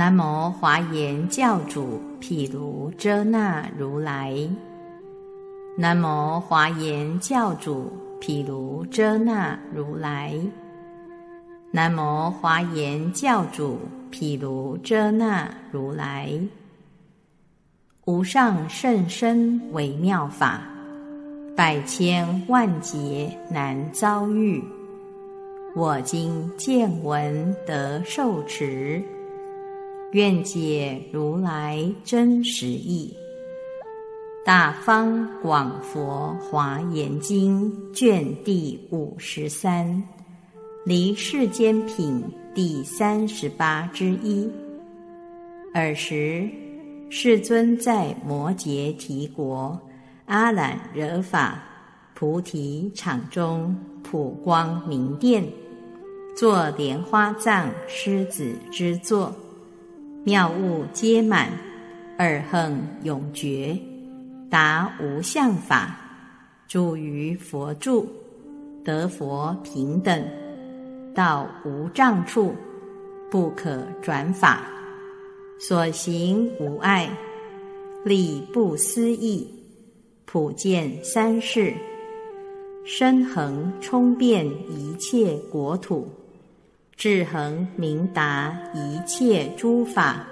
南无华严教主毗卢遮那如来。南无华严教主毗卢遮那如来。南无华严教主毗卢遮那如来。无上甚深微妙法，百千万劫难遭遇。我今见闻得受持，愿解如来真实义。大方广佛华严经卷第五十三，离世间品第三十八之一。尔时，世尊在摩羯提国阿兰惹法菩提场中普光明殿，坐莲花藏狮子之座，妙物皆满，二横永绝，达无相法，住于佛住，得佛平等，到无障处，不可转法，所行无碍，力不思议，普见三世。身恒充遍一切国土，智恒明达一切诸法，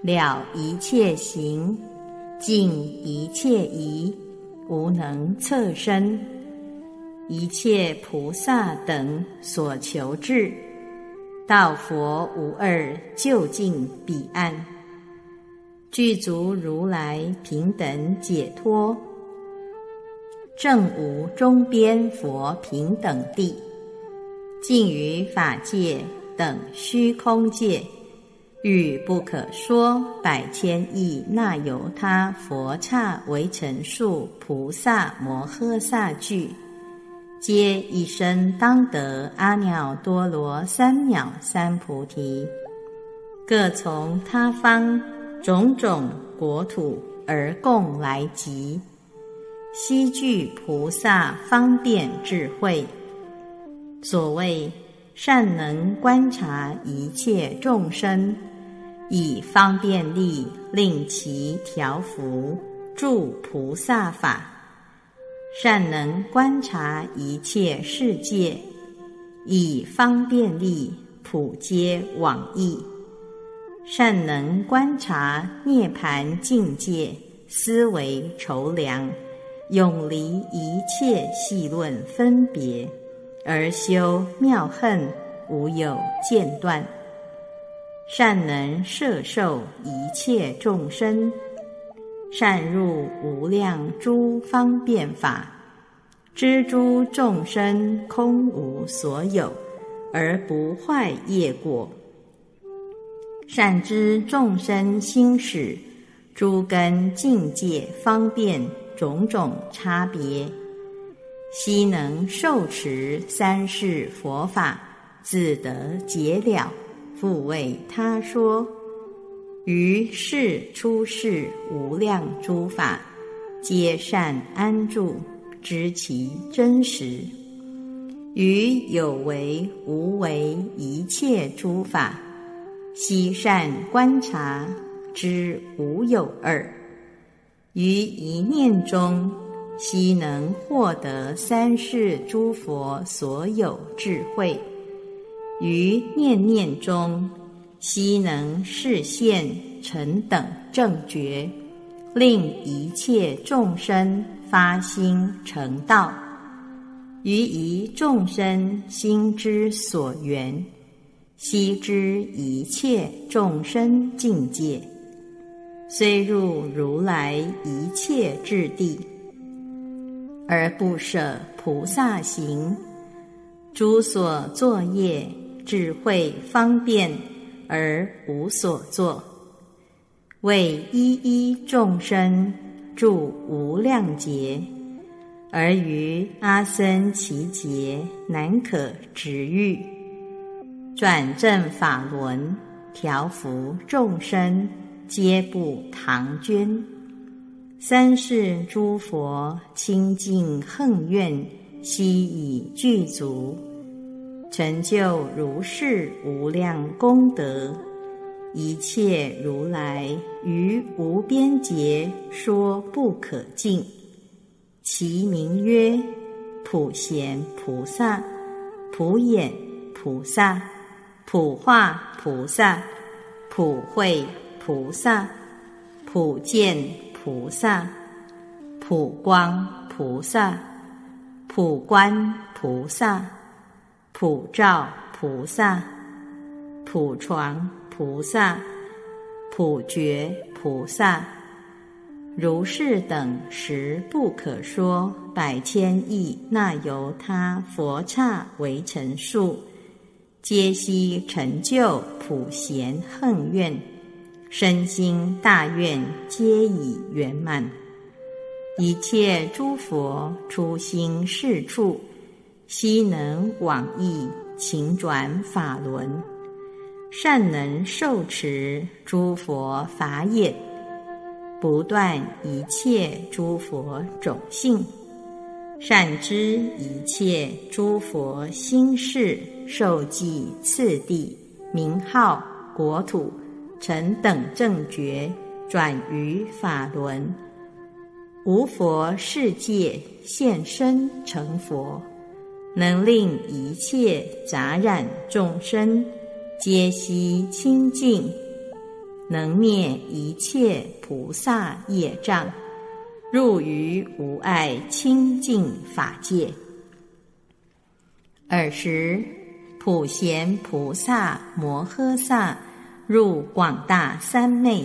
了一切行，尽一切疑，无能测身。一切菩萨等所求智，道佛无二，究竟彼岸，具足如来平等解脱。正无中边佛平等地，尽于法界等虚空界，欲不可说百千亿那由他佛刹为成数菩萨摩诃萨具，皆一生当得阿耨多罗三藐三菩提，各从他方种种国土而共来集。悉具菩萨方便智慧，所谓善能观察一切众生，以方便力令其调伏助菩萨法；善能观察一切世界，以方便力普皆往诣；善能观察涅盘境界，思维筹量。永离一切细论分别，而修妙恨，无有间断。善能摄受一切众生，善入无量诸方便法，知诸众生空无所有，而不坏业果。善知众生心使，诸根境界方便。种种差别，悉能受持三世佛法，自得解了，复为他说。于是出世无量诸法，皆善安住，知其真实。于有为无为一切诸法，悉善观察，知无有二。于一念中，悉能获得三世诸佛所有智慧；于念念中，悉能示现成等正觉，令一切众生发心成道；于一众生心之所缘，悉知一切众生境界。虽入如来一切智地，而不舍菩萨行；诸所作业智慧方便，而无所作。为一一众生住无量劫，而于阿僧祇劫难可值遇，转正法轮，调伏众生。皆不唐捐，三世诸佛清净恨愿，悉以具足，成就如是无量功德，一切如来于无边劫说不可尽，其名曰普贤菩萨、普眼菩萨、普化菩萨、普慧菩萨、普见菩萨、普光菩萨、普观菩萨、普照菩萨、普传。菩萨、普觉菩萨、如是等十不可说百千亿那由他佛刹为成数，皆悉成就普贤恨愿，身心大愿皆已圆满。一切诸佛初心是处，悉能往诣勤转法轮。善能受持诸佛法眼，不断一切诸佛种性，善知一切诸佛心事，受记次第名号国土，成等正觉，转于法轮，无佛世界现身成佛，能令一切杂染众生。皆悉清净，能灭一切菩萨业障，入于无碍清净法界。尔时，普贤菩萨摩诃萨入广大三昧，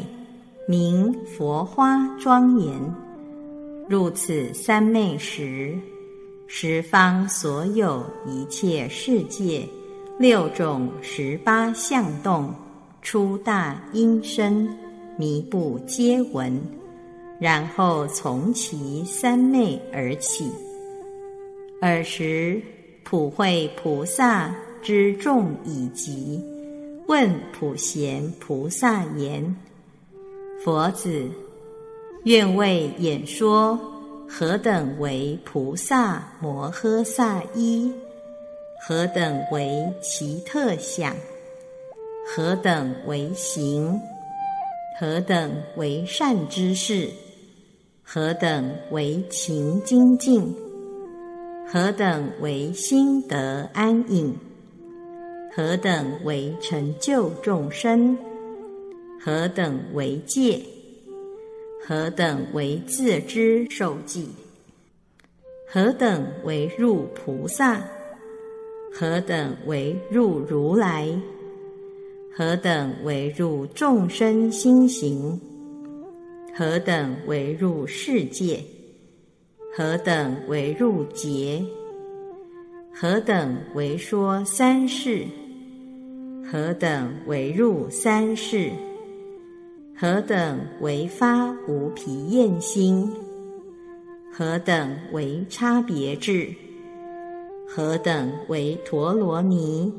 名佛花庄严。入此三昧时，十方所有一切世界。六种十八相动，出大音声，弥不皆闻。然后从其三昧而起。尔时，普惠菩萨之众已极，问普贤菩萨言：“佛子，愿为演说，何等为菩萨摩诃萨一？”何等为其特想？何等为行？何等为善之事？何等为情精进？何等为心得安隐？何等为成就众生？何等为戒？何等为自知受记？何等为入菩萨？何等为入如来？何等为入众生心行？何等为入世界？何等为入劫？何等为说三世？何等为入三世？何等为发无疲厌心？何等为差别智？何等为陀罗尼？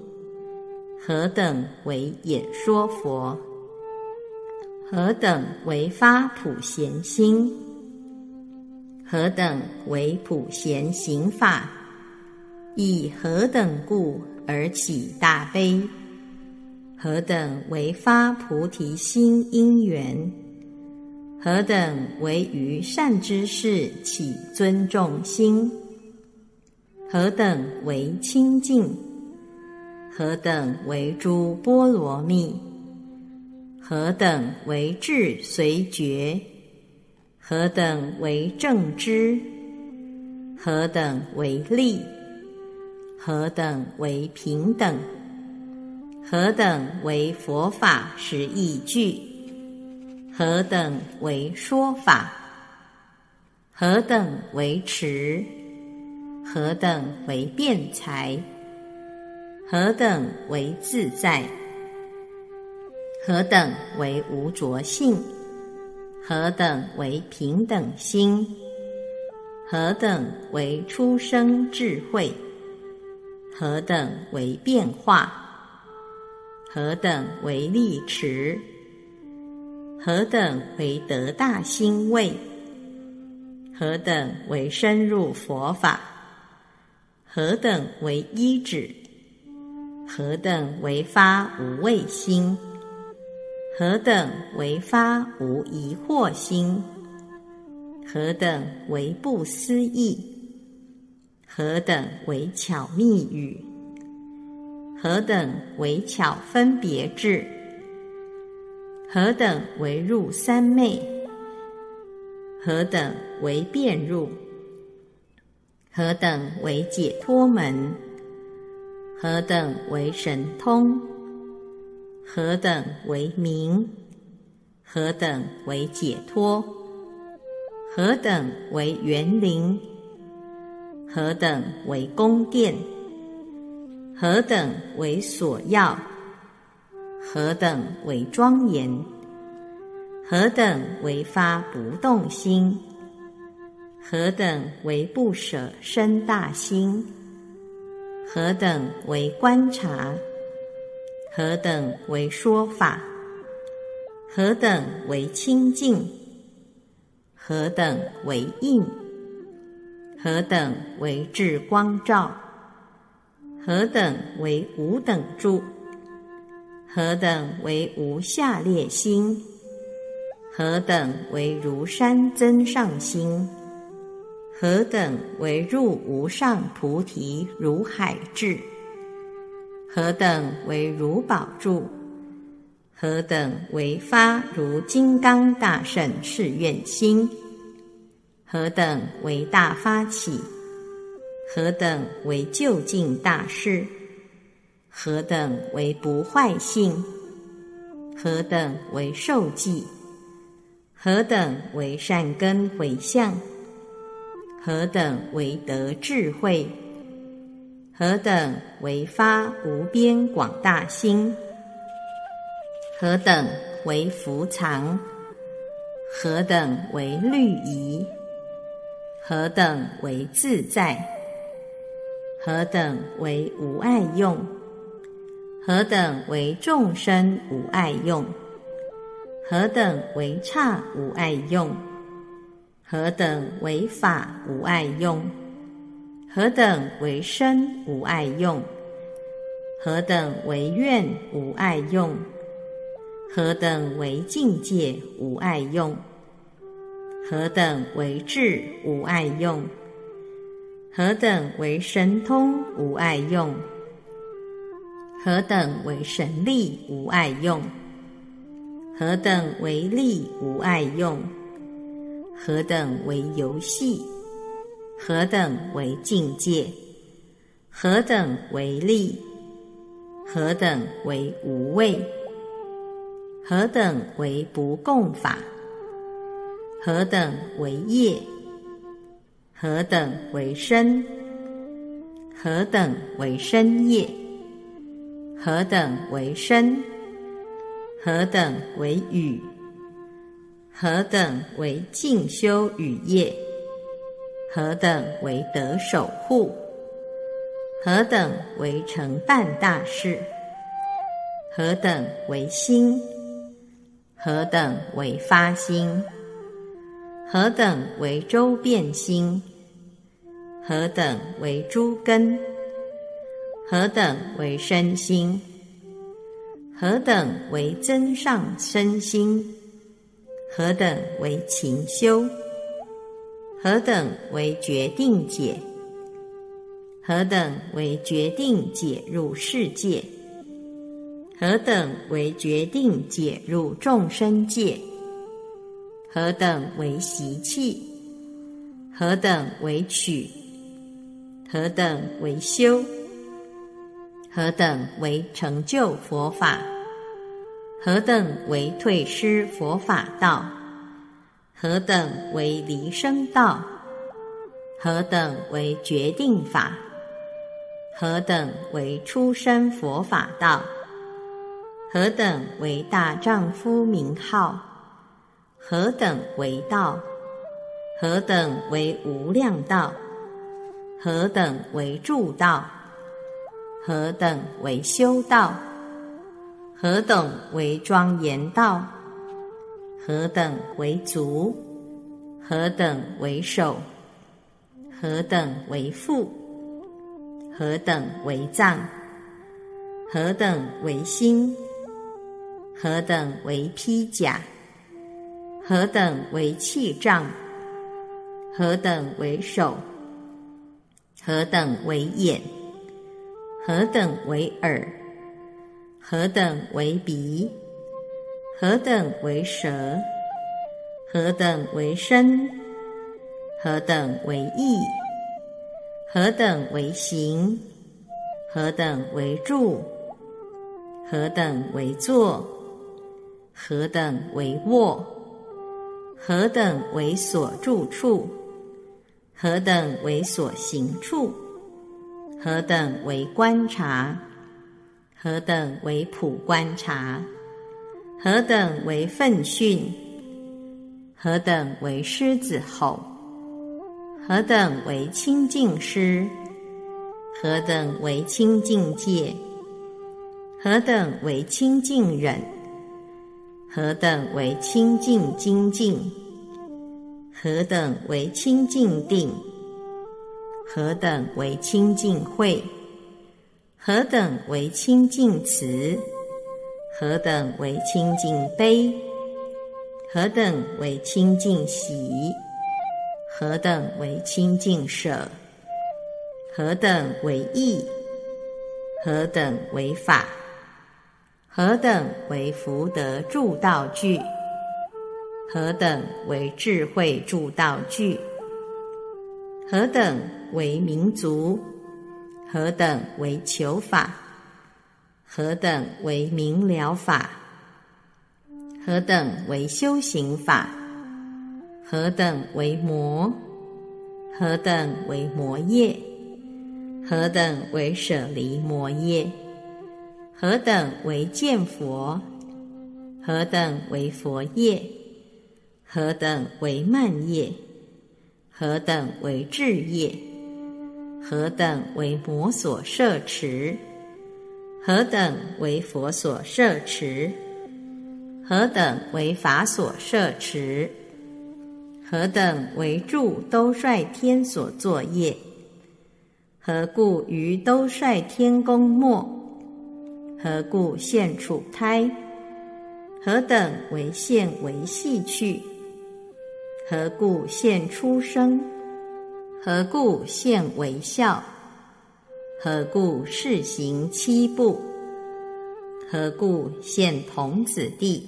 何等为演说佛？何等为发普贤心？何等为普贤行法？以何等故而起大悲？何等为发菩提心因缘？何等为于善知识起尊重心？何等为清净？何等为诸波罗蜜？何等为智随觉？何等为正知？何等为利？何等为平等？何等为佛法实义句？何等为说法？何等为持？何等为辩才？何等为自在？何等为无着性？何等为平等心？何等为出生智慧？何等为变化？何等为力持？何等为得大心位？何等为深入佛法？何等为依止？何等为发无畏心？何等为发无疑惑心？何等为不思议？何等为巧密语？何等为巧分别智？何等为入三昧？何等为变入？何等为解脱门？何等为神通？何等为明？何等为解脱？何等为园林？何等为宫殿？何等为所要？何等为庄严？何等为发不动心？何等为不舍生大心？何等为观察？何等为说法？何等为清净？何等为应？何等为智光照？何等为无等住？何等为无下列心？何等为如山增上心？何等为入无上菩提如海智？何等为如宝柱？何等为发如金刚大圣誓愿心？何等为大发起？何等为究竟大事？何等为不坏性？何等为受记？何等为善根回向？何等为得智慧？何等为发无边广大心？何等为福藏？何等为律仪？何等为自在？何等为无爱用？何等为众生无爱用？何等为刹无爱用？何等为法无爱用？何等为身无爱用？何等为愿无爱用？何等为境界无爱用？何等为智无爱用？何等为神通无爱用？何等为神力无爱用？何等为力无爱用？何等为游戏？何等为境界？何等为力？何等为无畏？何等为不共法？何等为业？何等为身？何等为身业？何等为身？何等为语？何等为静修语业？何等为得守护？何等为成办大事？何等为心？何等为发心？何等为周遍心？何等为诸根？何等为身心？何等为增上身心？何等为勤修？何等为决定解？何等为决定解入世界？何等为决定解入众生界？何等为习气？何等为取？何等为修？何等为成就佛法？何等为退失佛法道？何等为离生道？何等为决定法？何等为出生佛法道？何等为大丈夫名号？何等为道？何等为无量道？何等为助道？何等为修道？何等为庄严道？何等为足？何等为手？何等为腹？何等为脏？何等为心？何等为披甲？何等为气障？何等为手？何等为眼？何等为耳？何等为鼻？何等为舌？何等为身？何等为意？何等为行？何等为住？何等为坐？何等为卧？何等为所住处？何等为所行处？何等为观察？何等为普观察？何等为奋训？何等为狮子吼？何等为清净师？何等为清净戒？何等为清净忍？何等为清净精进？何等为清净定？何等为清净慧？何等为清净慈？何等为清净悲？何等为清净喜？何等为清净舍？何等为义？何等为法？何等为福德助道具？何等为智慧助道具？何等为民族？何等为求法？何等为明了法？何等为修行法？何等为魔？何等为魔业？何等为舍离魔业？何等为见佛？何等为佛业？何等为慢业？何等为智业？何等为魔所摄持？何等为佛所摄持？何等为法所摄持？何等为助兜率天所作业？何故于兜率天宫末？何故现处胎？何等为现为系去？何故现出生？何故现为孝？何故世行七步？何故现童子弟？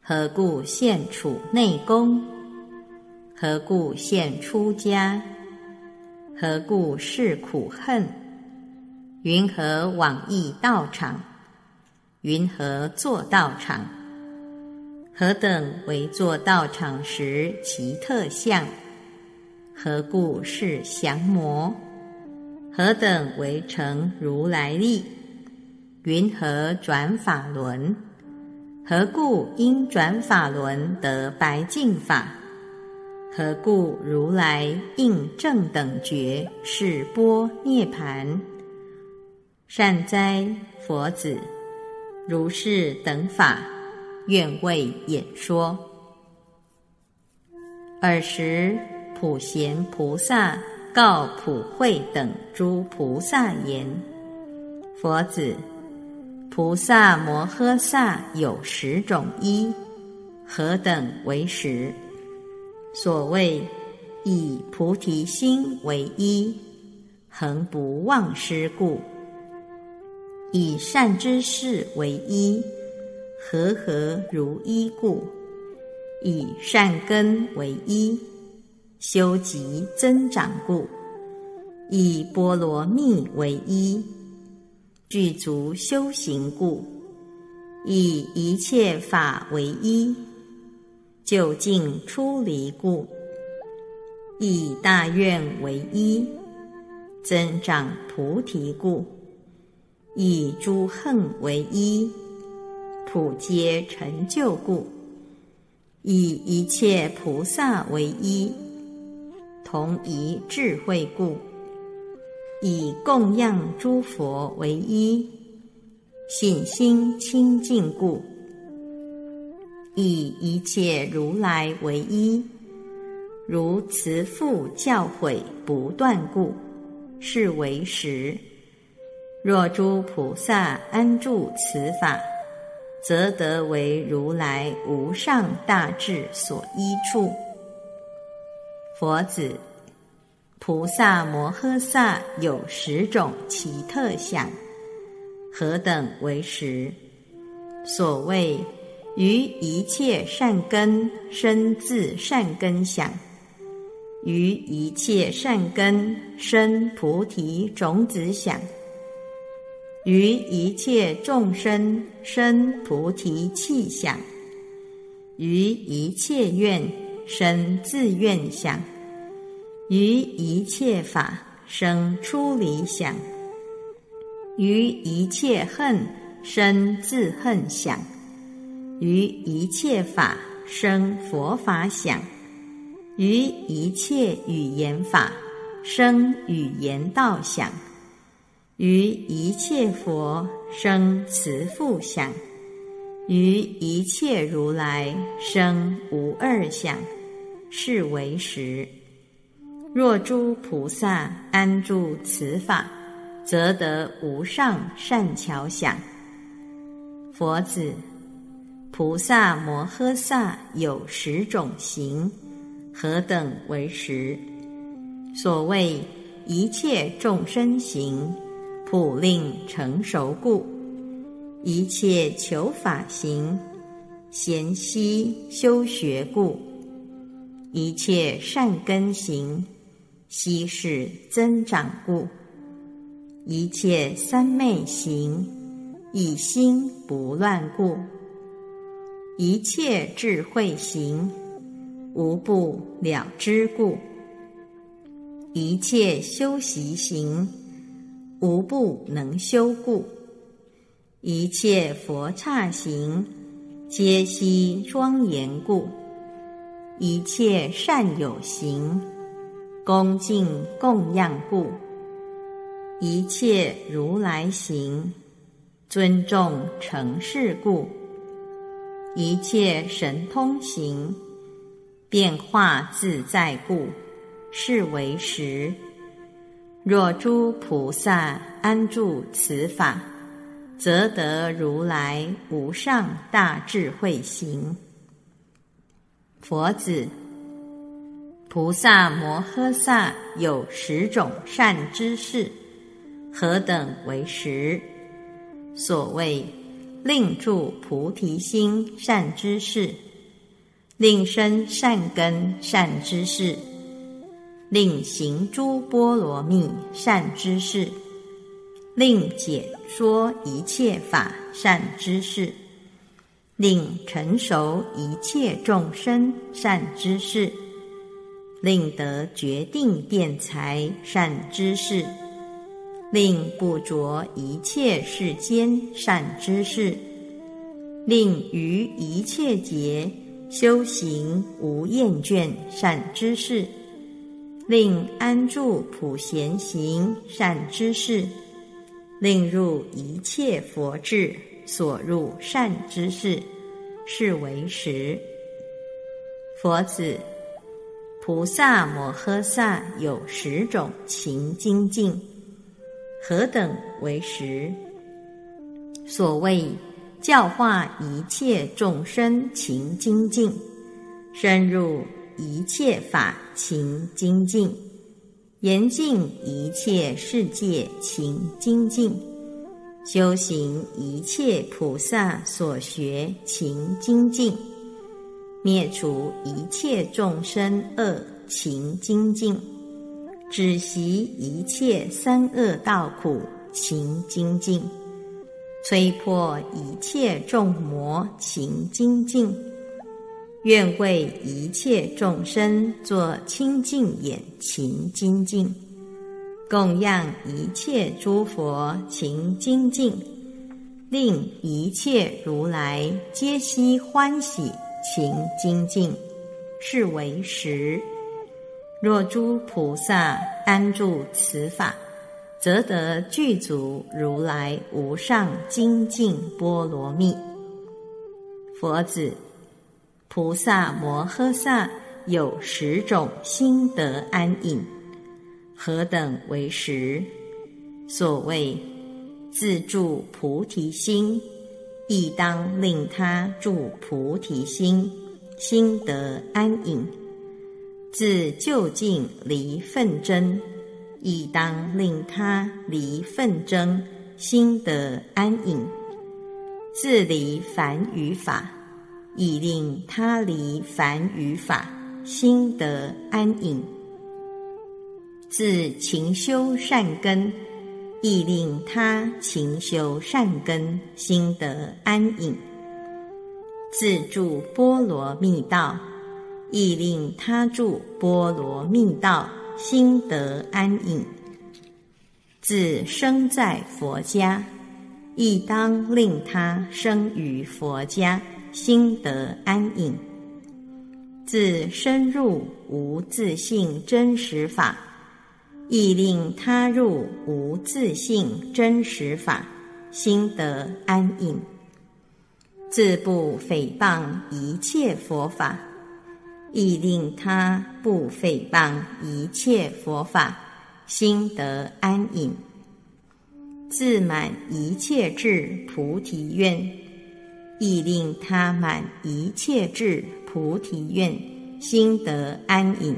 何故现处内宫？何故现出家？何故是苦恨？云何往诣道场？云何作道场？何等为作道场时其特相？何故是降魔？何等为成如来力？云何转法轮？何故因转法轮得白净法？何故如来应正等觉是波涅盘？善哉，佛子，如是等法。愿为演说。尔时，普贤菩萨告普惠等诸菩萨言：“佛子，菩萨摩诃萨有十种衣，何等为十？所谓以菩提心为衣，恒不忘失故；以善知识为衣。”和合如一故，以善根为一，修集增长故；以波罗蜜为一，具足修行故；以一切法为一，究竟出离故；以大愿为一，增长菩提故；以诸恨为一。普皆成就故，以一切菩萨为一，同一智慧故，以供养诸佛为一，信心清净故，以一切如来为一，如慈父教诲不断故，是为实。若诸菩萨安住此法。则得为如来无上大智所依处。佛子，菩萨摩诃萨有十种奇特相，何等为十？所谓于一切善根生自善根想，于一切善根生菩提种子想，于一切众生生菩提气想，于一切愿。生自愿想，于一切法生出离想，于一切恨生自恨想，于一切法生佛法想，于一切语言法生语言道想，于一切佛生慈父想。于一切如来生无二相，是为实。若诸菩萨安住此法，则得无上善巧想。佛子，菩萨摩诃萨有十种行，何等为实？所谓一切众生行，普令成熟故。一切求法行，贤悉修学故；一切善根行，悉是增长故；一切三昧行，一心不乱故；一切智慧行，无不了之故；一切修习行，无不能修故。一切佛刹行，皆悉庄严故；一切善有行，恭敬供养故；一切如来行，尊重成事故；一切神通行，变化自在故，是为实。若诸菩萨安住此法。则得如来无上大智慧行。佛子，菩萨摩诃萨有十种善知识，何等为十？所谓令住菩提心善知识，令生善根善知识，令行诸波罗蜜善知识。令解说一切法善知识，令成熟一切众生善知识，令得决定辩才善知识，令不着一切世间善知识，令于一切劫修行无厌倦善知识，令安住普贤行善知识。令入一切佛智所入善知识，是为实。佛子，菩萨摩诃萨有十种情精进，何等为实？所谓教化一切众生情精进，深入一切法情精进。严禁一切世界情精进，修行一切菩萨所学情精进，灭除一切众生恶情精进，止息一切三恶道苦情精进，摧破一切众魔情精进。愿为一切众生作清净眼勤精进，供养一切诸佛勤精进，令一切如来皆悉欢喜勤精进，是为实。若诸菩萨安住此法，则得具足如来无上精进波罗蜜。佛子。菩萨摩诃萨有十种心得安隐，何等为实？所谓自住菩提心，亦当令他住菩提心，心得安隐。自就近离愤争，亦当令他离愤争，心得安隐。自离凡与法，亦令他离凡与法，心得安隐。自勤修善根，亦令他勤修善根，心得安隐。自住波罗蜜道。亦令他住波罗蜜道，心得安隐。自生在佛家，亦当令他生于佛家，心得安隐。自深入无自性真实法，亦令他入无自性真实法，心得安隐。自不诽谤一切佛法。亦令他不诽谤一切佛法，心得安隐；自满一切智菩提愿，亦令他满一切智菩提愿，心得安隐；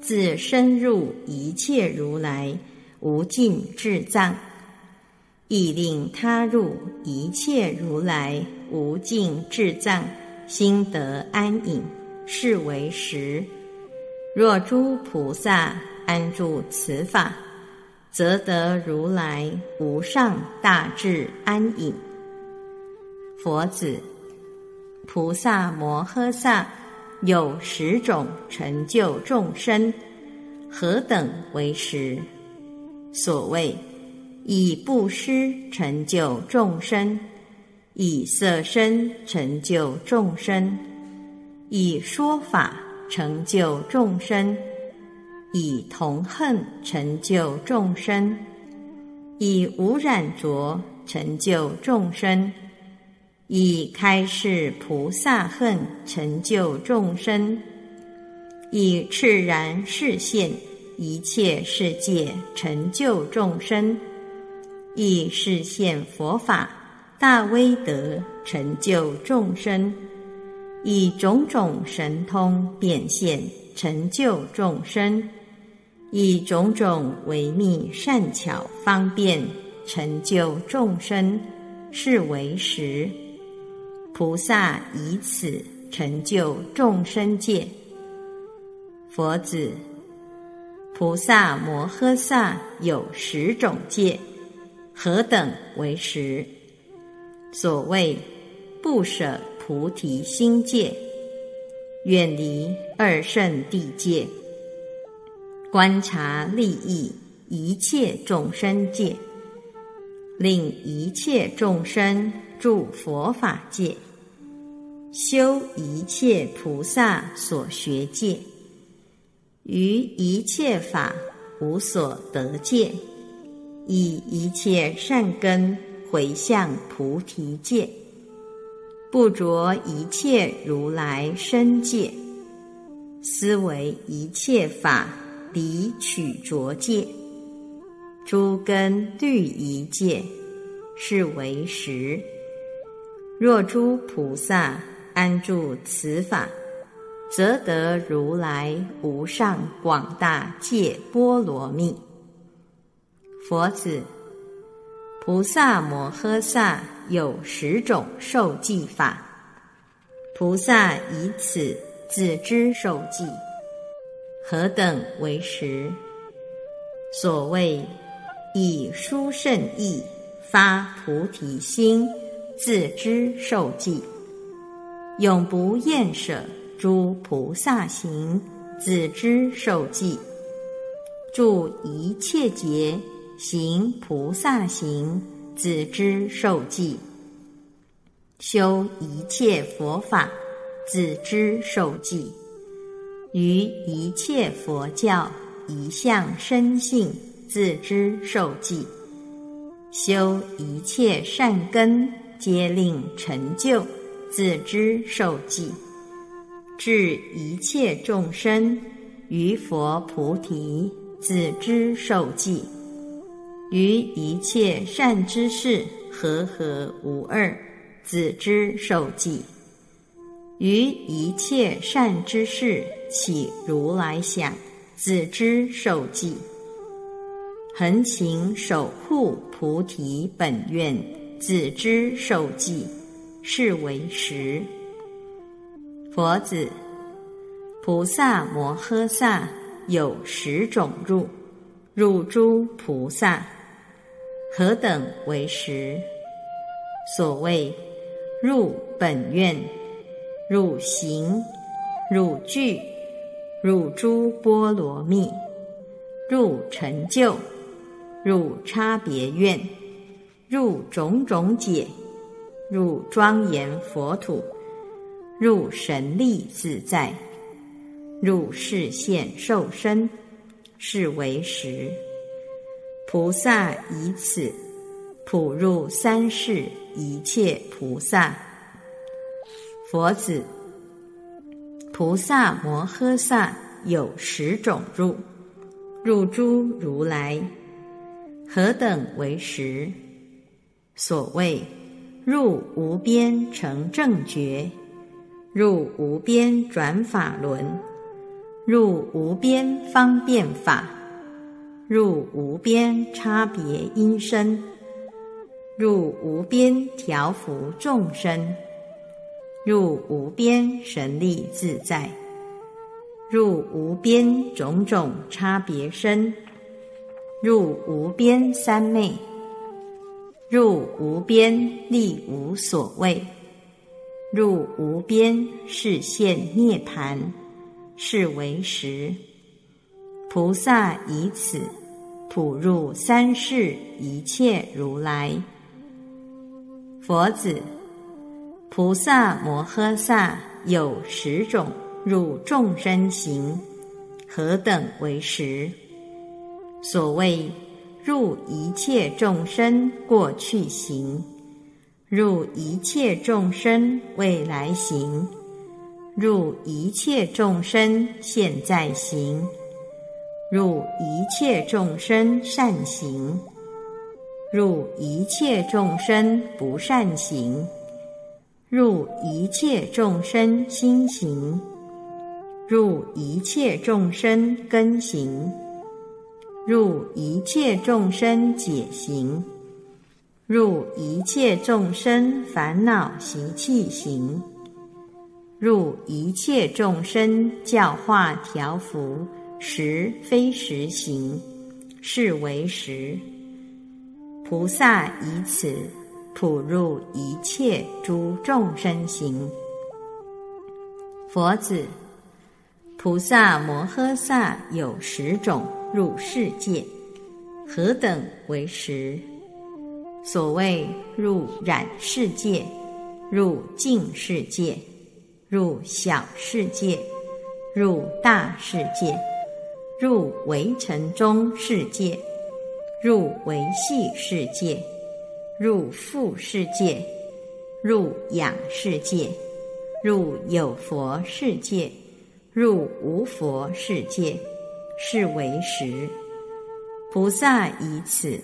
自深入一切如来无尽智藏，亦令他入一切如来无尽智藏。心得安隐，是为实。若诸菩萨安住此法，则得如来无上大智安隐。佛子，菩萨摩诃萨有十种成就众生，何等为实？所谓以布施成就众生。以色身成就众生，以说法成就众生，以同恨成就众生，以无染浊成就众生，以开示菩萨恨成就众生，以炽然示现一切世界成就众生，以示现佛法。大威德成就众生，以种种神通变现成就众生，以种种微密善巧方便成就众生，是为实。菩萨以此成就众生界。佛子，菩萨摩诃萨有十种界，何等为实？所谓不舍菩提心戒，远离二圣地界，观察利益一切众生界，令一切众生住佛法界，修一切菩萨所学界，于一切法无所得界，以一切善根。回向菩提戒，不着一切如来身戒，思维一切法离取着戒，诸根律一戒，是为实。若诸菩萨安住此法，则得如来无上广大戒波罗蜜。佛子。菩萨摩诃萨有十种受记法，菩萨以此自知受记，何等为实？所谓以殊胜意发菩提心，自知受记，永不厌舍诸菩萨行，自知受记，住一切劫。行菩萨行，自知受记；修一切佛法，自知受记；于一切佛教一向生信，自知受记；修一切善根，皆令成就，自知受记；至一切众生于佛菩提，自知受记。于一切善知识和合无二，子之受记。于一切善之事起如来想，子之受记。恒勤守护菩提本愿，子之受记，是为实。佛子，菩萨摩诃萨有十种入，入诸菩萨，何等为实？所谓入本愿，入行，入具，入诸波罗蜜，入成就，入差别愿，入种种解，入庄严佛土。入神力自在，入视现受身，是为实。菩萨以此普入三世一切菩萨。佛子，菩萨摩诃萨有十种入，入诸如来，何等为实？所谓入无边成正觉。入无边转法轮，入无边方便法，入无边差别因身，入无边调伏众生，入无边神力自在，入无边种种差别身，入无边三昧，入无边力无所谓。入无边是现涅盘，是为实。菩萨以此普入三世一切如来。佛子，菩萨摩诃萨有十种入众生行，何等为实？所谓入一切众生过去行。入一切众生未来行，入一切众生现在行，入一切众生善行，入一切众生不善行，入一切众生心行，入一切众生根行，入一切众生解行。入一切众生烦恼习气行，入一切众生教化调伏实非实行，是为实。菩萨以此普入一切诸众生行。佛子，菩萨摩诃萨有十种入世界，何等为实？所谓入染世界，入净世界，入小世界，入大世界，入围城中世界，入维系世界，入富世界，入养世界，入有佛世界，入无佛世界，是为实。菩萨以此。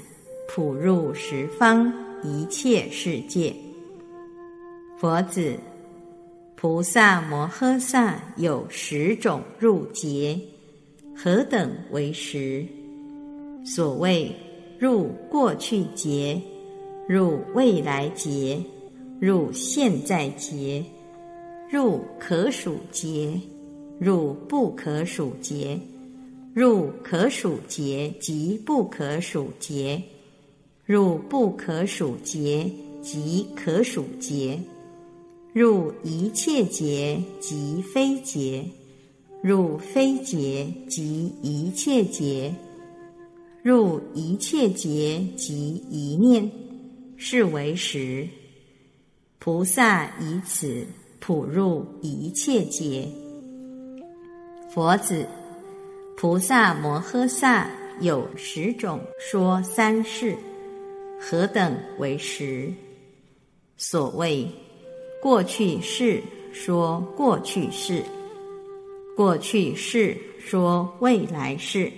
普入十方一切世界，佛子，菩萨摩诃萨有十种入劫，何等为实？所谓入过去劫，入未来劫，入现在劫，入可数劫，入不可数劫，入可数劫及不可数劫。入不可数劫及可数劫，入一切劫及非劫，入非劫及一切劫，入一切劫及一念，是为实。菩萨以此普入一切劫。佛子，菩萨摩诃萨有十种说三世。何等为实？所谓过去世说过去世，过去世说未来世，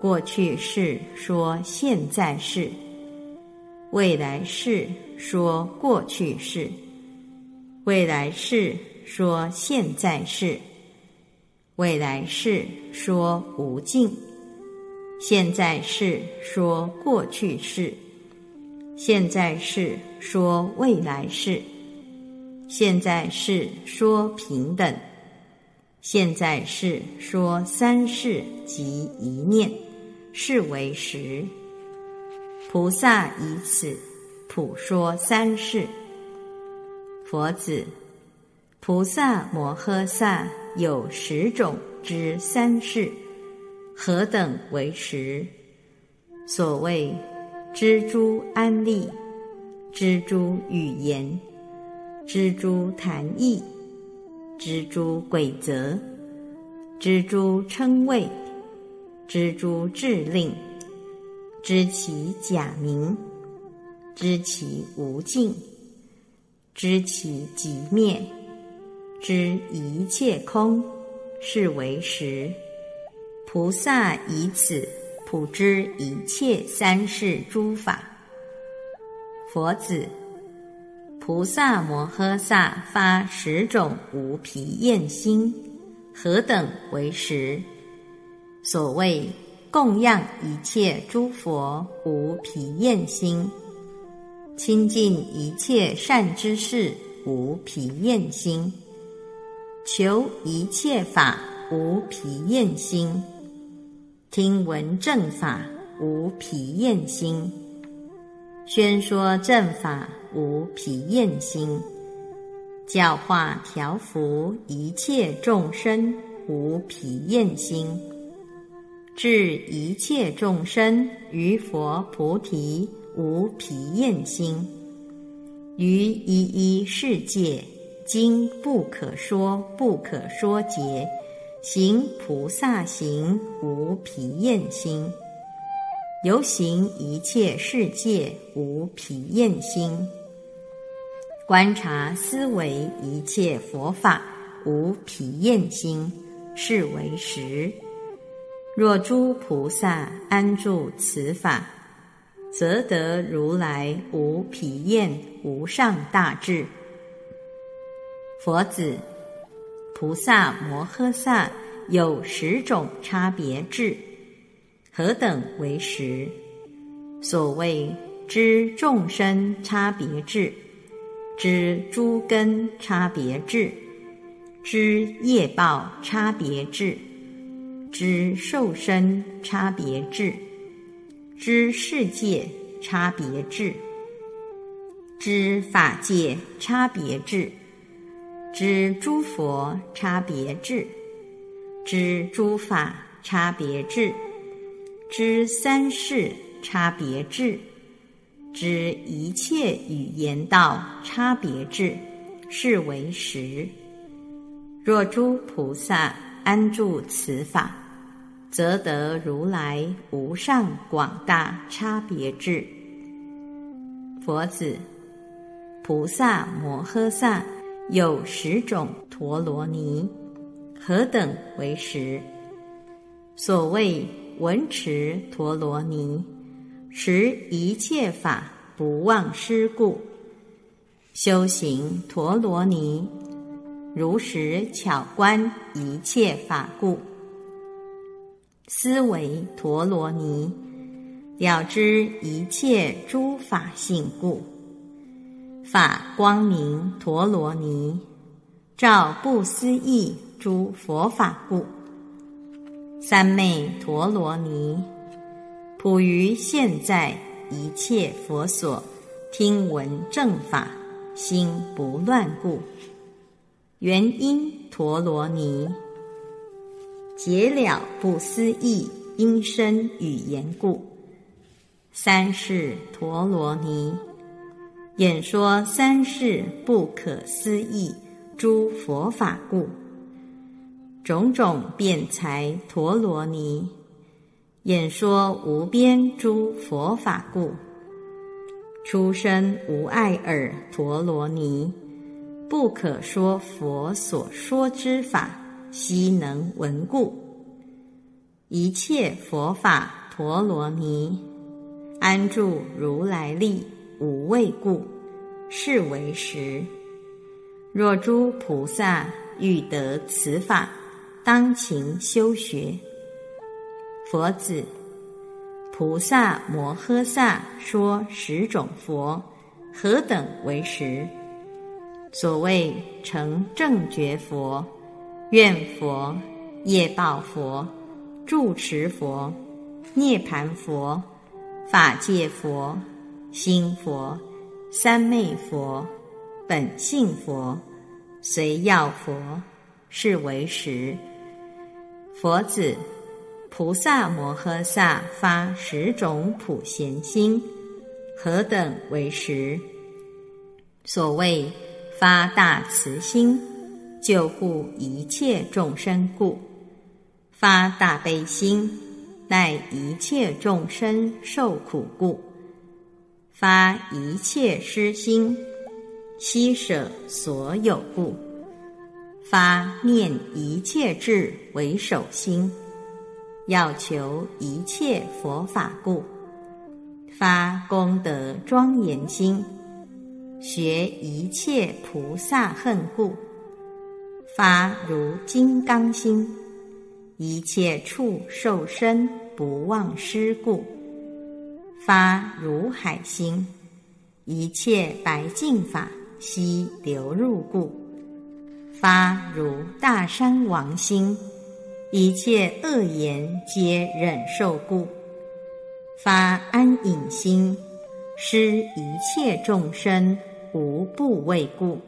过去世说现在世，未来世说过去世，未来世说现在世，未来世说无尽，现在世说过去世，现在世说未来世，现在世说平等。现在世说三世及一念，是为实。菩萨以此普说三世。佛子，菩萨摩诃萨有十种之三世，何等为实？所谓知诸安利，知诸语言，知诸谈义。知诸鬼则，知诸称谓，知诸智令，知其假名，知其无尽，知其极灭，知一切空，是为实。菩萨以此普知一切三世诸法。佛子。菩萨摩诃萨发十种无疲厌心，何等为实？所谓供养一切诸佛无疲厌心，亲近一切善知识无疲厌心，求一切法无疲厌心，听闻正法无疲厌心，宣说正法。无疲厌心，教化调伏一切众生无疲厌心，治一切众生于佛菩提无疲厌心，于一一世界经不可说不可说劫，行菩萨行无疲厌心，游行一切世界无疲厌心。观察思维一切佛法无疲厌心，是为实。若诸菩萨安住此法，则得如来无疲厌无上大智。佛子，菩萨摩诃萨有十种差别智，何等为实？所谓知众生差别智。知诸根差别智，知业报差别智，知受身差别智，知世界差别智，知法界差别智，知诸佛差别智，知诸法差别智，知三世差别智。知一切语言道差别智，是为实。若诸菩萨安住此法，则得如来无上广大差别智。佛子，菩萨摩诃萨有十种陀罗尼，何等为实？所谓闻持陀罗尼。持一切法不忘失故，修行陀罗尼，如实巧观一切法故，思维陀罗尼，了知一切诸法性故，法光明陀罗尼，照不思议诸佛法故，三昧陀罗尼。普于现在一切佛所听闻正法，心不乱故，原因陀罗尼解了不思议音声语言故，三世陀罗尼演说三世不可思议诸佛法故，种种辩才陀罗尼。演说无边诸佛法故，出生无碍耳陀罗尼，不可说佛所说之法，悉能闻故。一切佛法陀罗尼，安住如来力，无畏故，是为实。若诸菩萨欲得此法，当勤修学。佛子，菩萨摩诃萨说十种佛，何等为实？所谓成正觉佛、愿佛、业报佛、住持佛、涅盘佛、法界佛、心佛、三昧佛、本性佛、随要佛，是为实。佛子，菩萨摩诃萨发十种普贤心，何等为实？所谓。发大慈心，救护一切众生故；发大悲心，待一切众生受苦故；发一切施心，悉舍所有故；发念一切智为首心，要求一切佛法故；发功德庄严心。学一切菩萨恨故，发如金刚心；一切处受身不忘失故，发如海心；一切白净法悉流入故，发如大山王心；一切恶言皆忍受故，发安隐心。施一切众生无不畏故，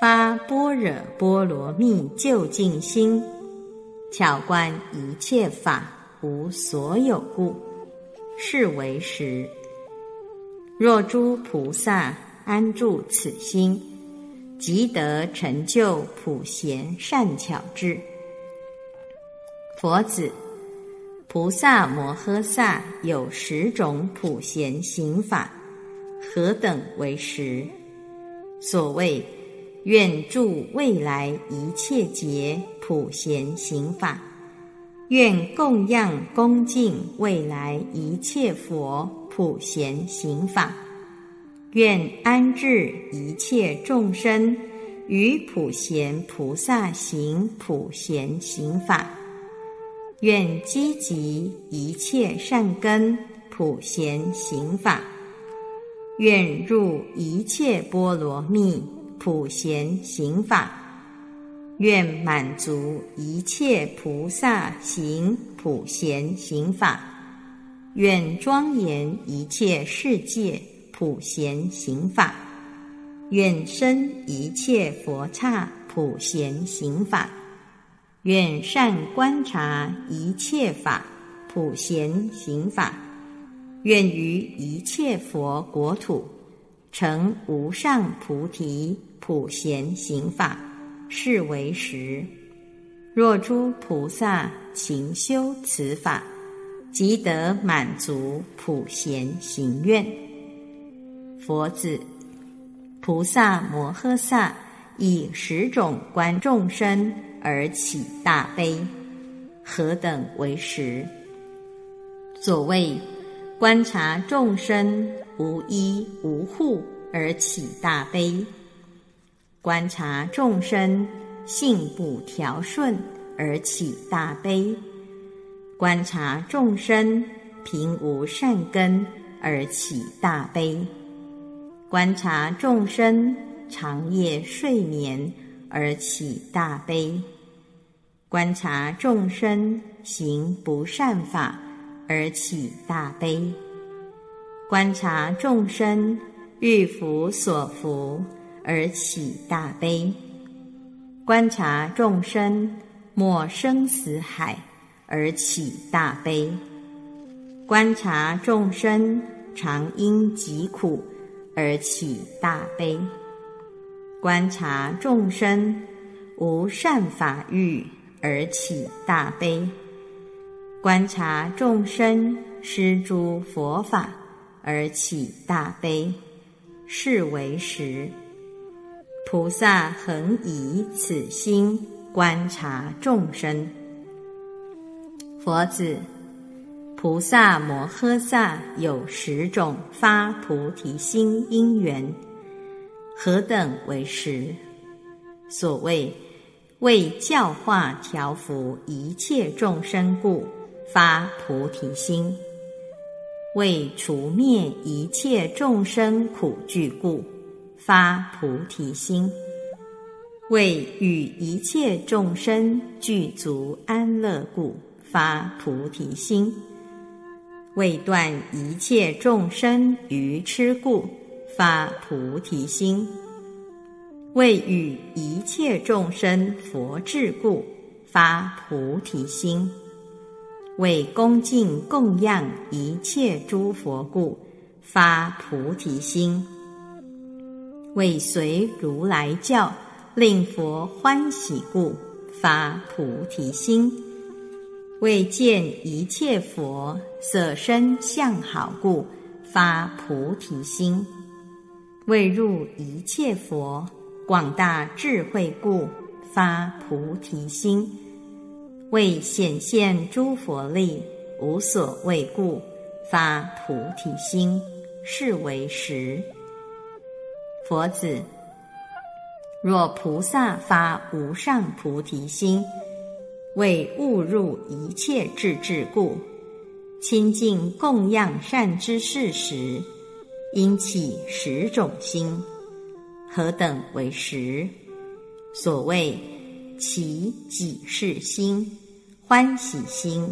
发般若波罗蜜究竟心，巧观一切法无所有故，是为实。若诸菩萨安住此心，即得成就普贤善巧智。佛子。菩萨摩诃萨有十种普贤行法，何等为实？所谓愿助未来一切劫普贤行法，愿供养恭敬未来一切佛普贤行法，愿安置一切众生于普贤菩萨行普贤行法。愿积集一切善根普贤行法，愿入一切波罗蜜普贤行法，愿满足一切菩萨行普贤行法，愿庄严一切世界普贤行法，愿生一切佛刹普贤行法。愿善观察一切法普贤行法，愿于一切佛国土成无上菩提普贤行法，是为实。若诸菩萨勤修此法，即得满足普贤行愿。佛子，菩萨摩诃萨以十种观众生。而起大悲，何等为实？所谓观察众生无依无护而起大悲，观察众生性不调顺而起大悲，观察众生贫无善根而起大悲，观察众生长夜睡眠而起大悲。观察众生行不善法而起大悲，观察众生欲福所福而起大悲，观察众生莫生死海而起大悲，观察众生常因疾苦而起大悲，观察众生无善法欲。而起大悲，观察众生施诸佛法而起大悲，是为实。菩萨恒以此心观察众生。佛子，菩萨摩诃萨有十种发菩提心因缘，何等为十？所谓为教化调伏一切众生故发菩提心，为除灭一切众生苦惧故发菩提心，为与一切众生具足安乐故发菩提心。为断一切众生愚痴故发菩提心，为与一切众生佛智故发菩提心，为恭敬供养一切诸佛故发菩提心，为随如来教令佛欢喜故发菩提心。为见一切佛舍身相好故发菩提心；为入一切佛广大智慧故发菩提心；为显现诸佛力无所畏故发菩提心，是为实。佛子，若菩萨发无上菩提心。为误入一切智智故，亲近供养善知识时，应起十种心。何等为十？所谓其己事心、欢喜心、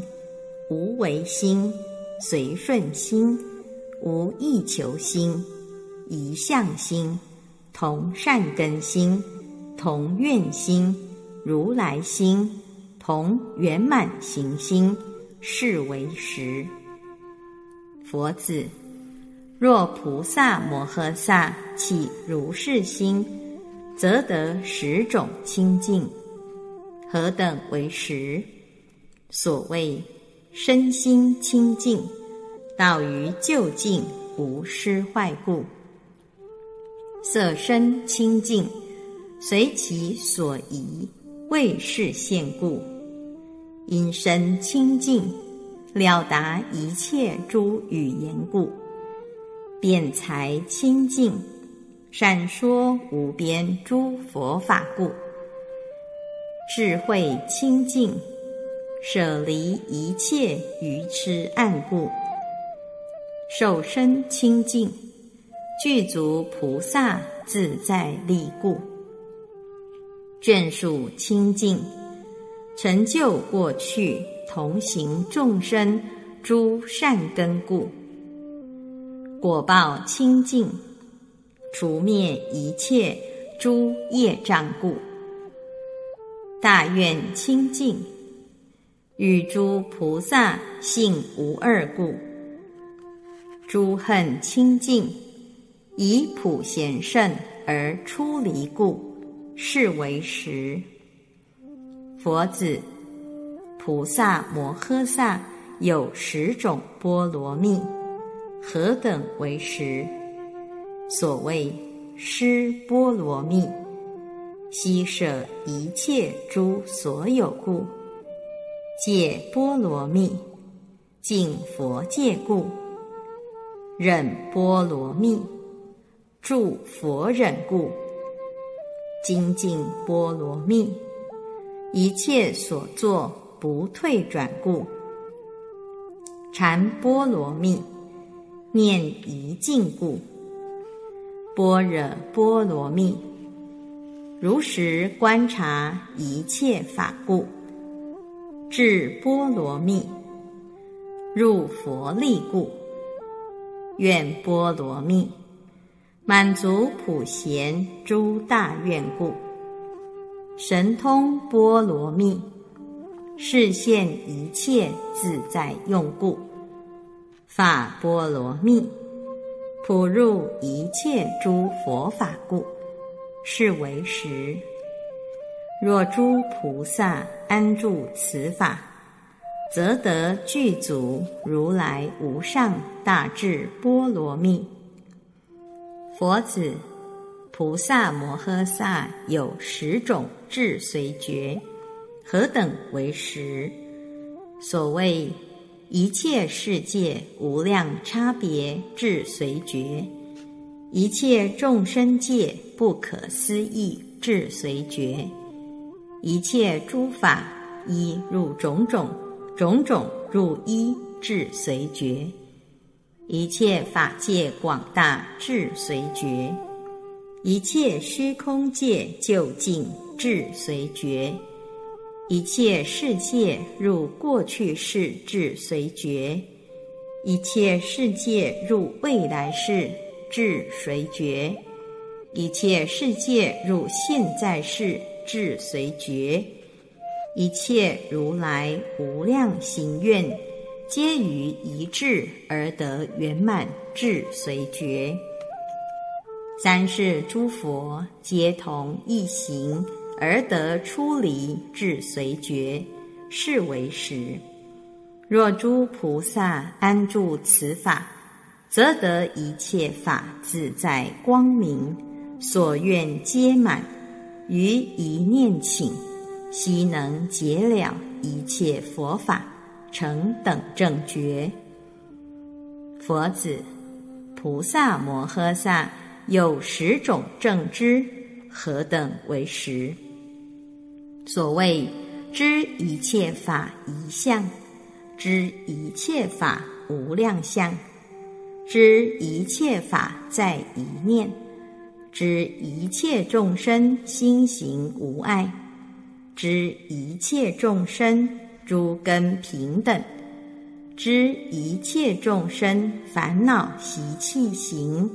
无为心、随顺心、无意求心、一向心、同善根心、同愿心、如来心。同圆满行心，是为实。佛子，若菩萨摩诃萨起如是心，则得十种清净。何等为实？所谓身心清净，道于究竟无失坏故。色身清净，随其所宜，为是现故。因身清净，了达一切诸语言故；辩才清净，善说无边诸佛法故；智慧清净，舍离一切愚痴暗故；受身清净，具足菩萨自在力故；眷属清净。成就过去同行众生诸善根故，果报清净，除灭一切诸业障故，大愿清净，与诸菩萨性无二故，诸恨清净，以普贤圣而出离故，是为实。佛子，菩萨摩诃萨有十种波罗蜜，何等为十？所谓施波罗蜜，悉舍一切诸所有故；戒波罗蜜，净佛戒故；忍波罗蜜，助佛忍故；精进波罗蜜。一切所作不退转故，禅波罗蜜念一净故，般若波罗蜜如实观察一切法故，智波罗蜜入佛力故，愿波罗蜜满足普贤诸大愿故。神通波罗蜜，示现一切自在用故；法波罗蜜，普入一切诸佛法故，是为实。若诸菩萨安住此法，则得具足如来无上大智波罗蜜。佛子。菩萨摩诃萨有十种智随觉，何等为十？所谓一切世界无量差别智随觉，一切众生界不可思议智随觉，一切诸法一入种种，种种入一智随觉，一切法界广大智随觉，一切虚空界究竟智随觉。一切世界入过去世智随觉，一切世界入未来世智随觉，一切世界入现在世智随觉，一切如来无量行愿，皆于一智而得圆满智随觉。三世诸佛皆同一行。而得出离智随觉，是为实。若诸菩萨安住此法，则得一切法自在光明，所愿皆满。于一念请，悉能解了一切佛法，成等正觉。佛子，菩萨摩诃萨有十种正知，何等为实？所谓知一切法一相，知一切法无量相，知一切法在一念，知一切众生心行无碍，知一切众生诸根平等，知一切众生烦恼习气行，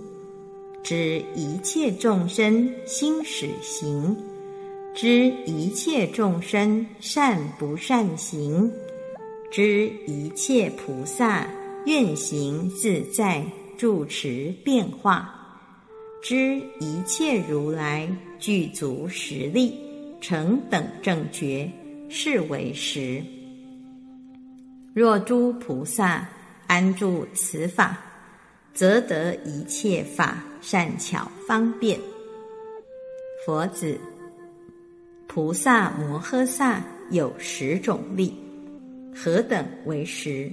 知一切众生心使行。知一切众生善不善行，知一切菩萨愿行自在住持变化，知一切如来具足实力成等正觉，是为实。若诸菩萨安住此法，则得一切法善巧方便。佛子。菩萨摩诃萨有十种力，何等为十？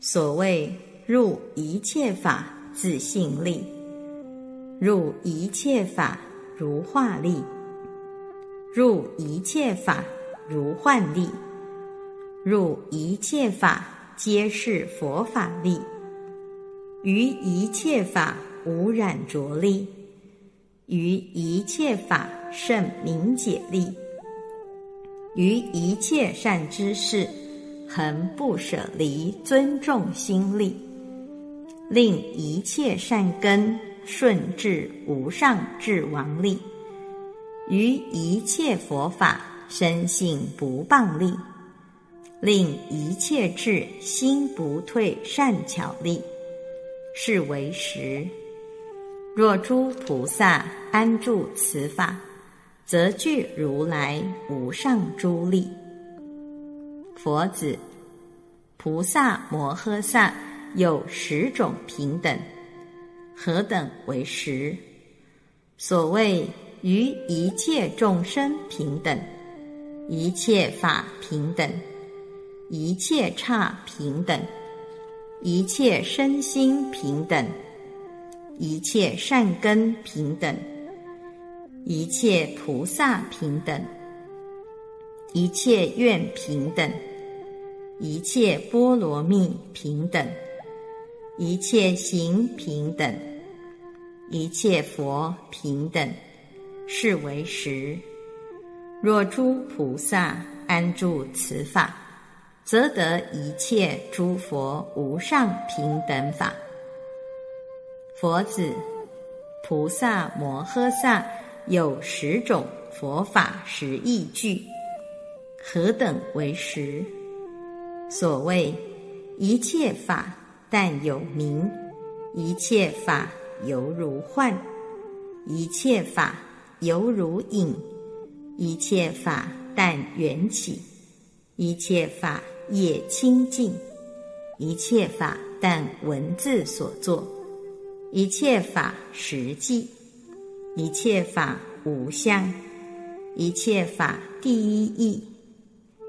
所谓入一切法自性力，入一切法如化力，入一切法如幻力，入一切法皆是佛法力，于一切法无染着力，于一切法。甚明解力，于一切善知识，恒不舍离尊重心力，令一切善根顺至无上至王力，于一切佛法深信不谤力，令一切智心不退善巧力，是为实。若诸菩萨安住此法。则具如来无上诸力。佛子，菩萨摩诃萨有十种平等，何等为十？所谓于一切众生平等，一切法平等，一切刹平等，一切身心平等，一切善根平等。一切菩萨平等，一切愿平等，一切波罗蜜平等，一切行平等，一切佛平等，是为实。若诸菩萨安住此法，则得一切诸佛无上平等法。佛子，菩萨摩诃萨。有十种佛法十义句，何等为实？所谓一切法但有名，一切法犹如幻，一切法犹如影，一切法但缘起，一切法也清净，一切法但文字所作，一切法实际。一切法无相，一切法第一义，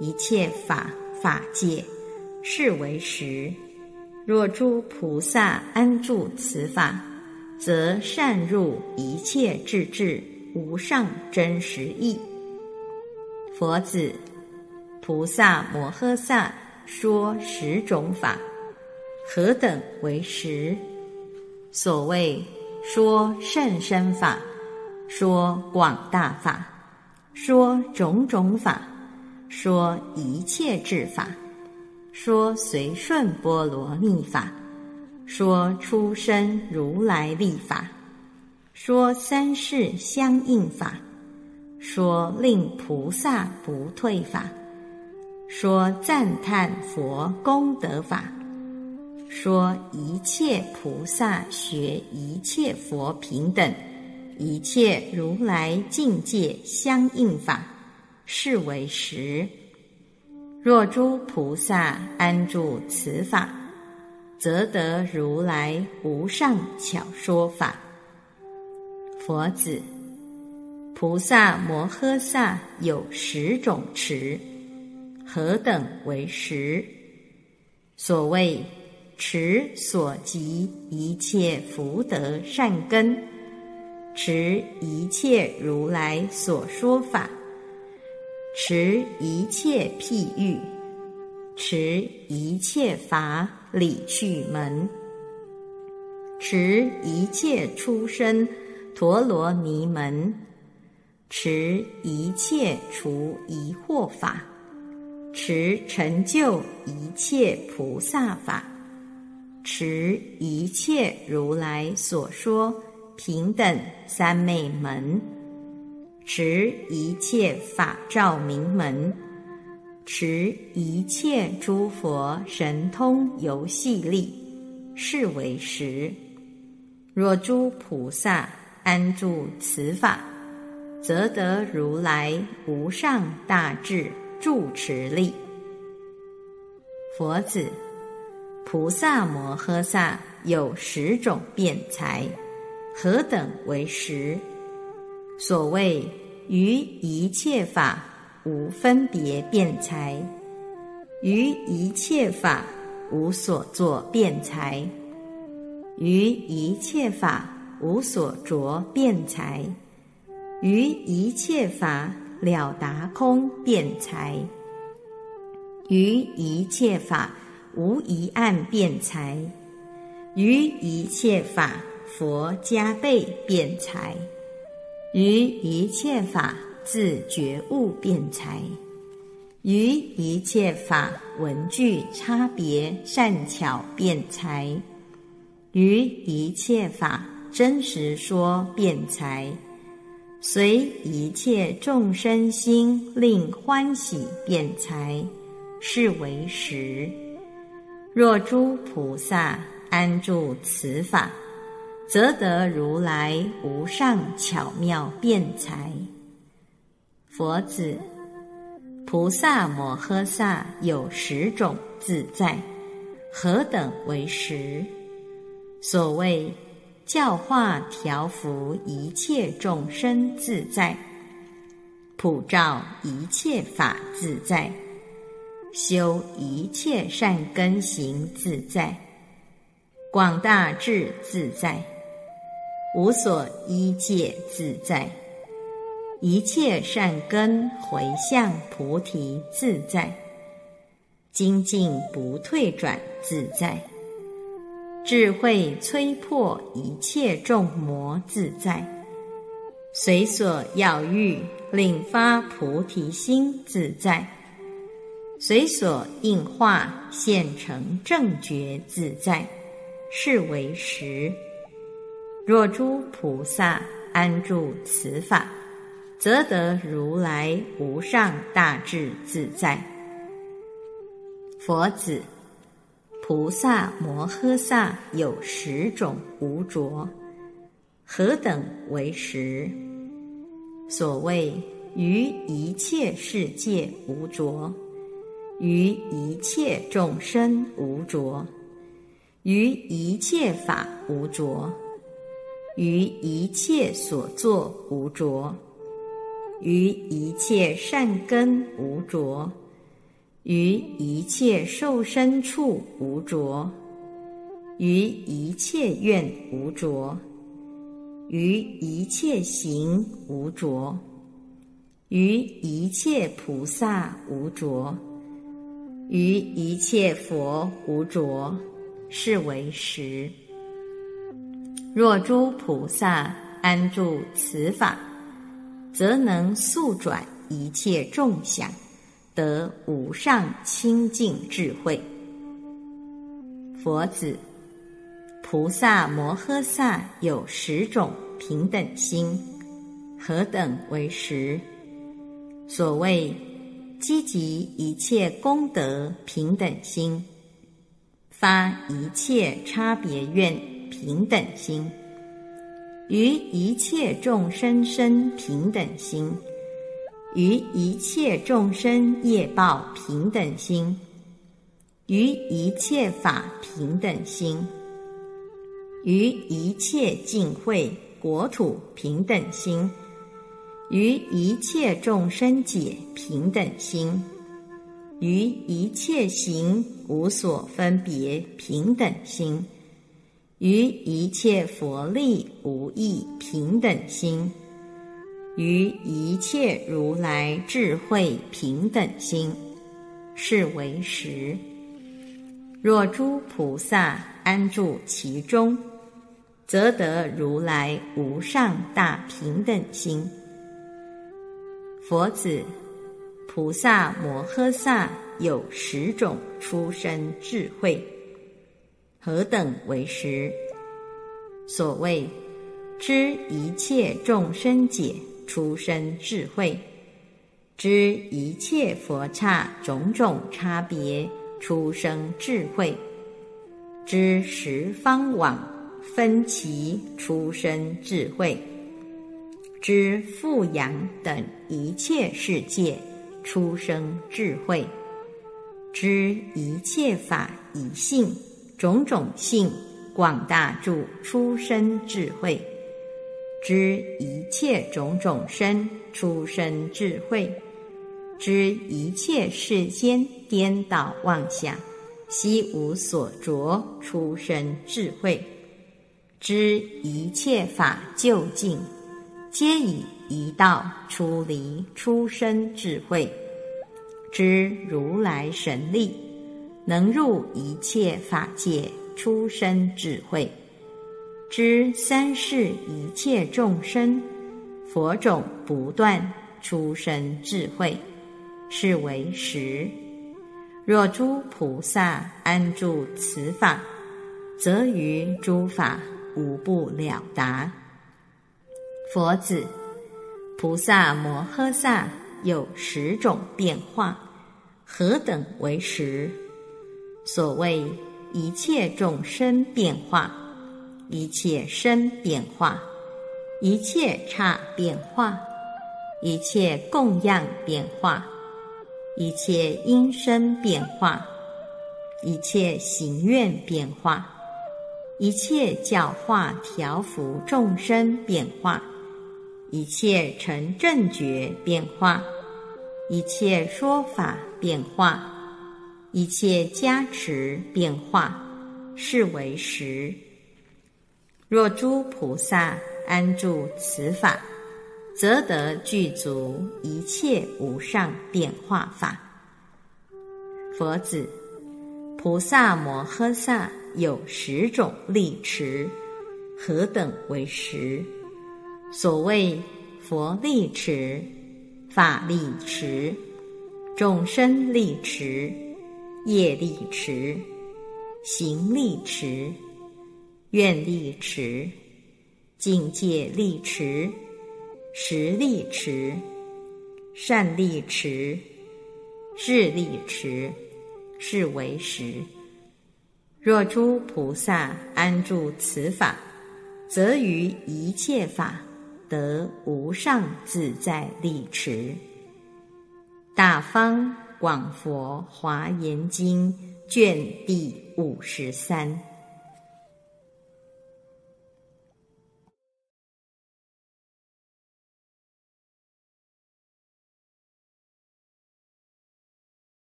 一切法法界，是为实。若诸菩萨安住此法，则善入一切智智无上真实义。佛子，菩萨摩诃萨说十种法，何等为实？所谓说甚深法，说广大法，说种种法，说一切智法。说随顺波罗蜜法，说出生如来立法，说三世相应法，说令菩萨不退法，说赞叹佛功德法，说一切菩萨学一切佛平等，一切如来境界相应法，是为实。若诸菩萨安住此法，则得如来无上巧说法。佛子，菩萨摩诃萨有十种持，何等为实？所谓持所及一切福德善根，持一切如来所说法。持一切譬喻，持一切法理趣门，持一切出生陀罗尼门，持一切除疑惑法，持成就一切菩萨法，持一切如来所说平等三昧门。持一切法照明门，持一切诸佛神通游戏力，是为实。若诸菩萨安住此法，则得如来无上大智住持力。佛子，菩萨摩诃萨有十种辩才，何等为实？所谓于一切法无分别辩才，于一切法无所作辩才，于一切法无所着辩才，于一切法了达空辩才，于一切法无疑案辩才，于一切法佛加倍辩才。于一切法自觉悟辩才，于一切法文具差别善巧辩才，于一切法真实说辩才，随一切众生心令欢喜辩才，是为实。若诸菩萨安住此法。则得如来无上巧妙辩才。佛子，菩萨摩诃萨有十种自在，何等为实？所谓教化调伏一切众生自在，普照一切法自在，修一切善根行自在，广大智自在。无所依界自在，一切善根回向菩提自在，精进不退转自在，智慧摧破一切众魔自在，随所要欲令发菩提心自在，随所应化现成正觉自在，是为实。若诸菩萨安住此法，则得如来无上大智自在。佛子，菩萨摩诃萨有十种无着，何等为实？所谓于一切世界无着，于一切众生无着，于一切法无着。于一切所作无着，于一切善根无着，于一切受身处无着，于一切愿无着，于一切行无着，于一切菩萨无着，于一切佛无着，是为实。若诸菩萨安住此法，则能速转一切众想，得无上清净智慧。佛子，菩萨摩诃萨有十种平等心，何等为十？所谓积集一切功德平等心，发一切差别愿。平等心，于一切众生生平等心，于一切众生业报平等心，于一切法平等心，于一切净慧国土平等心，于一切众生解平等心，于一切行无所分别平等心。于一切佛力无异平等心，于一切如来智慧平等心，是为实。若诸菩萨安住其中，则得如来无上大平等心。佛子，菩萨摩诃萨有十种出生智慧。何等为实？所谓知一切众生解出生智慧，知一切佛刹种种差别出生智慧，知十方往分歧出生智慧，知富阳等一切世界出生智慧，知一切法以性。种种性广大住出生智慧，知一切种种身出生智慧，知一切世间颠倒妄想悉无所着出生智慧，知一切法究竟皆以一道出离出生智慧，知如来神力。能入一切法界出生智慧，知三世一切众生佛种不断出生智慧，是为实。若诸菩萨安住此法，则于诸法无不了达。佛子，菩萨摩诃萨有十种变化，何等为实？所谓一切众生变化，一切身变化，一切刹变化，一切供养变化，一切音声变化，一切行愿变化，一切教化调伏众生变化，一切成正觉变化，一切说法变化。一切加持变化，是为实。若诸菩萨安住此法，则得具足一切无上变化法。佛子，菩萨摩诃萨有十种力持，何等为十？所谓佛力持、法力持、众生力持。业力持、行力持、愿力持、境界力持、实力持、善力持、智力持，是为实。若诸菩萨安住此法，则于一切法得无上自在力持。大方。广佛华严经卷第五十三。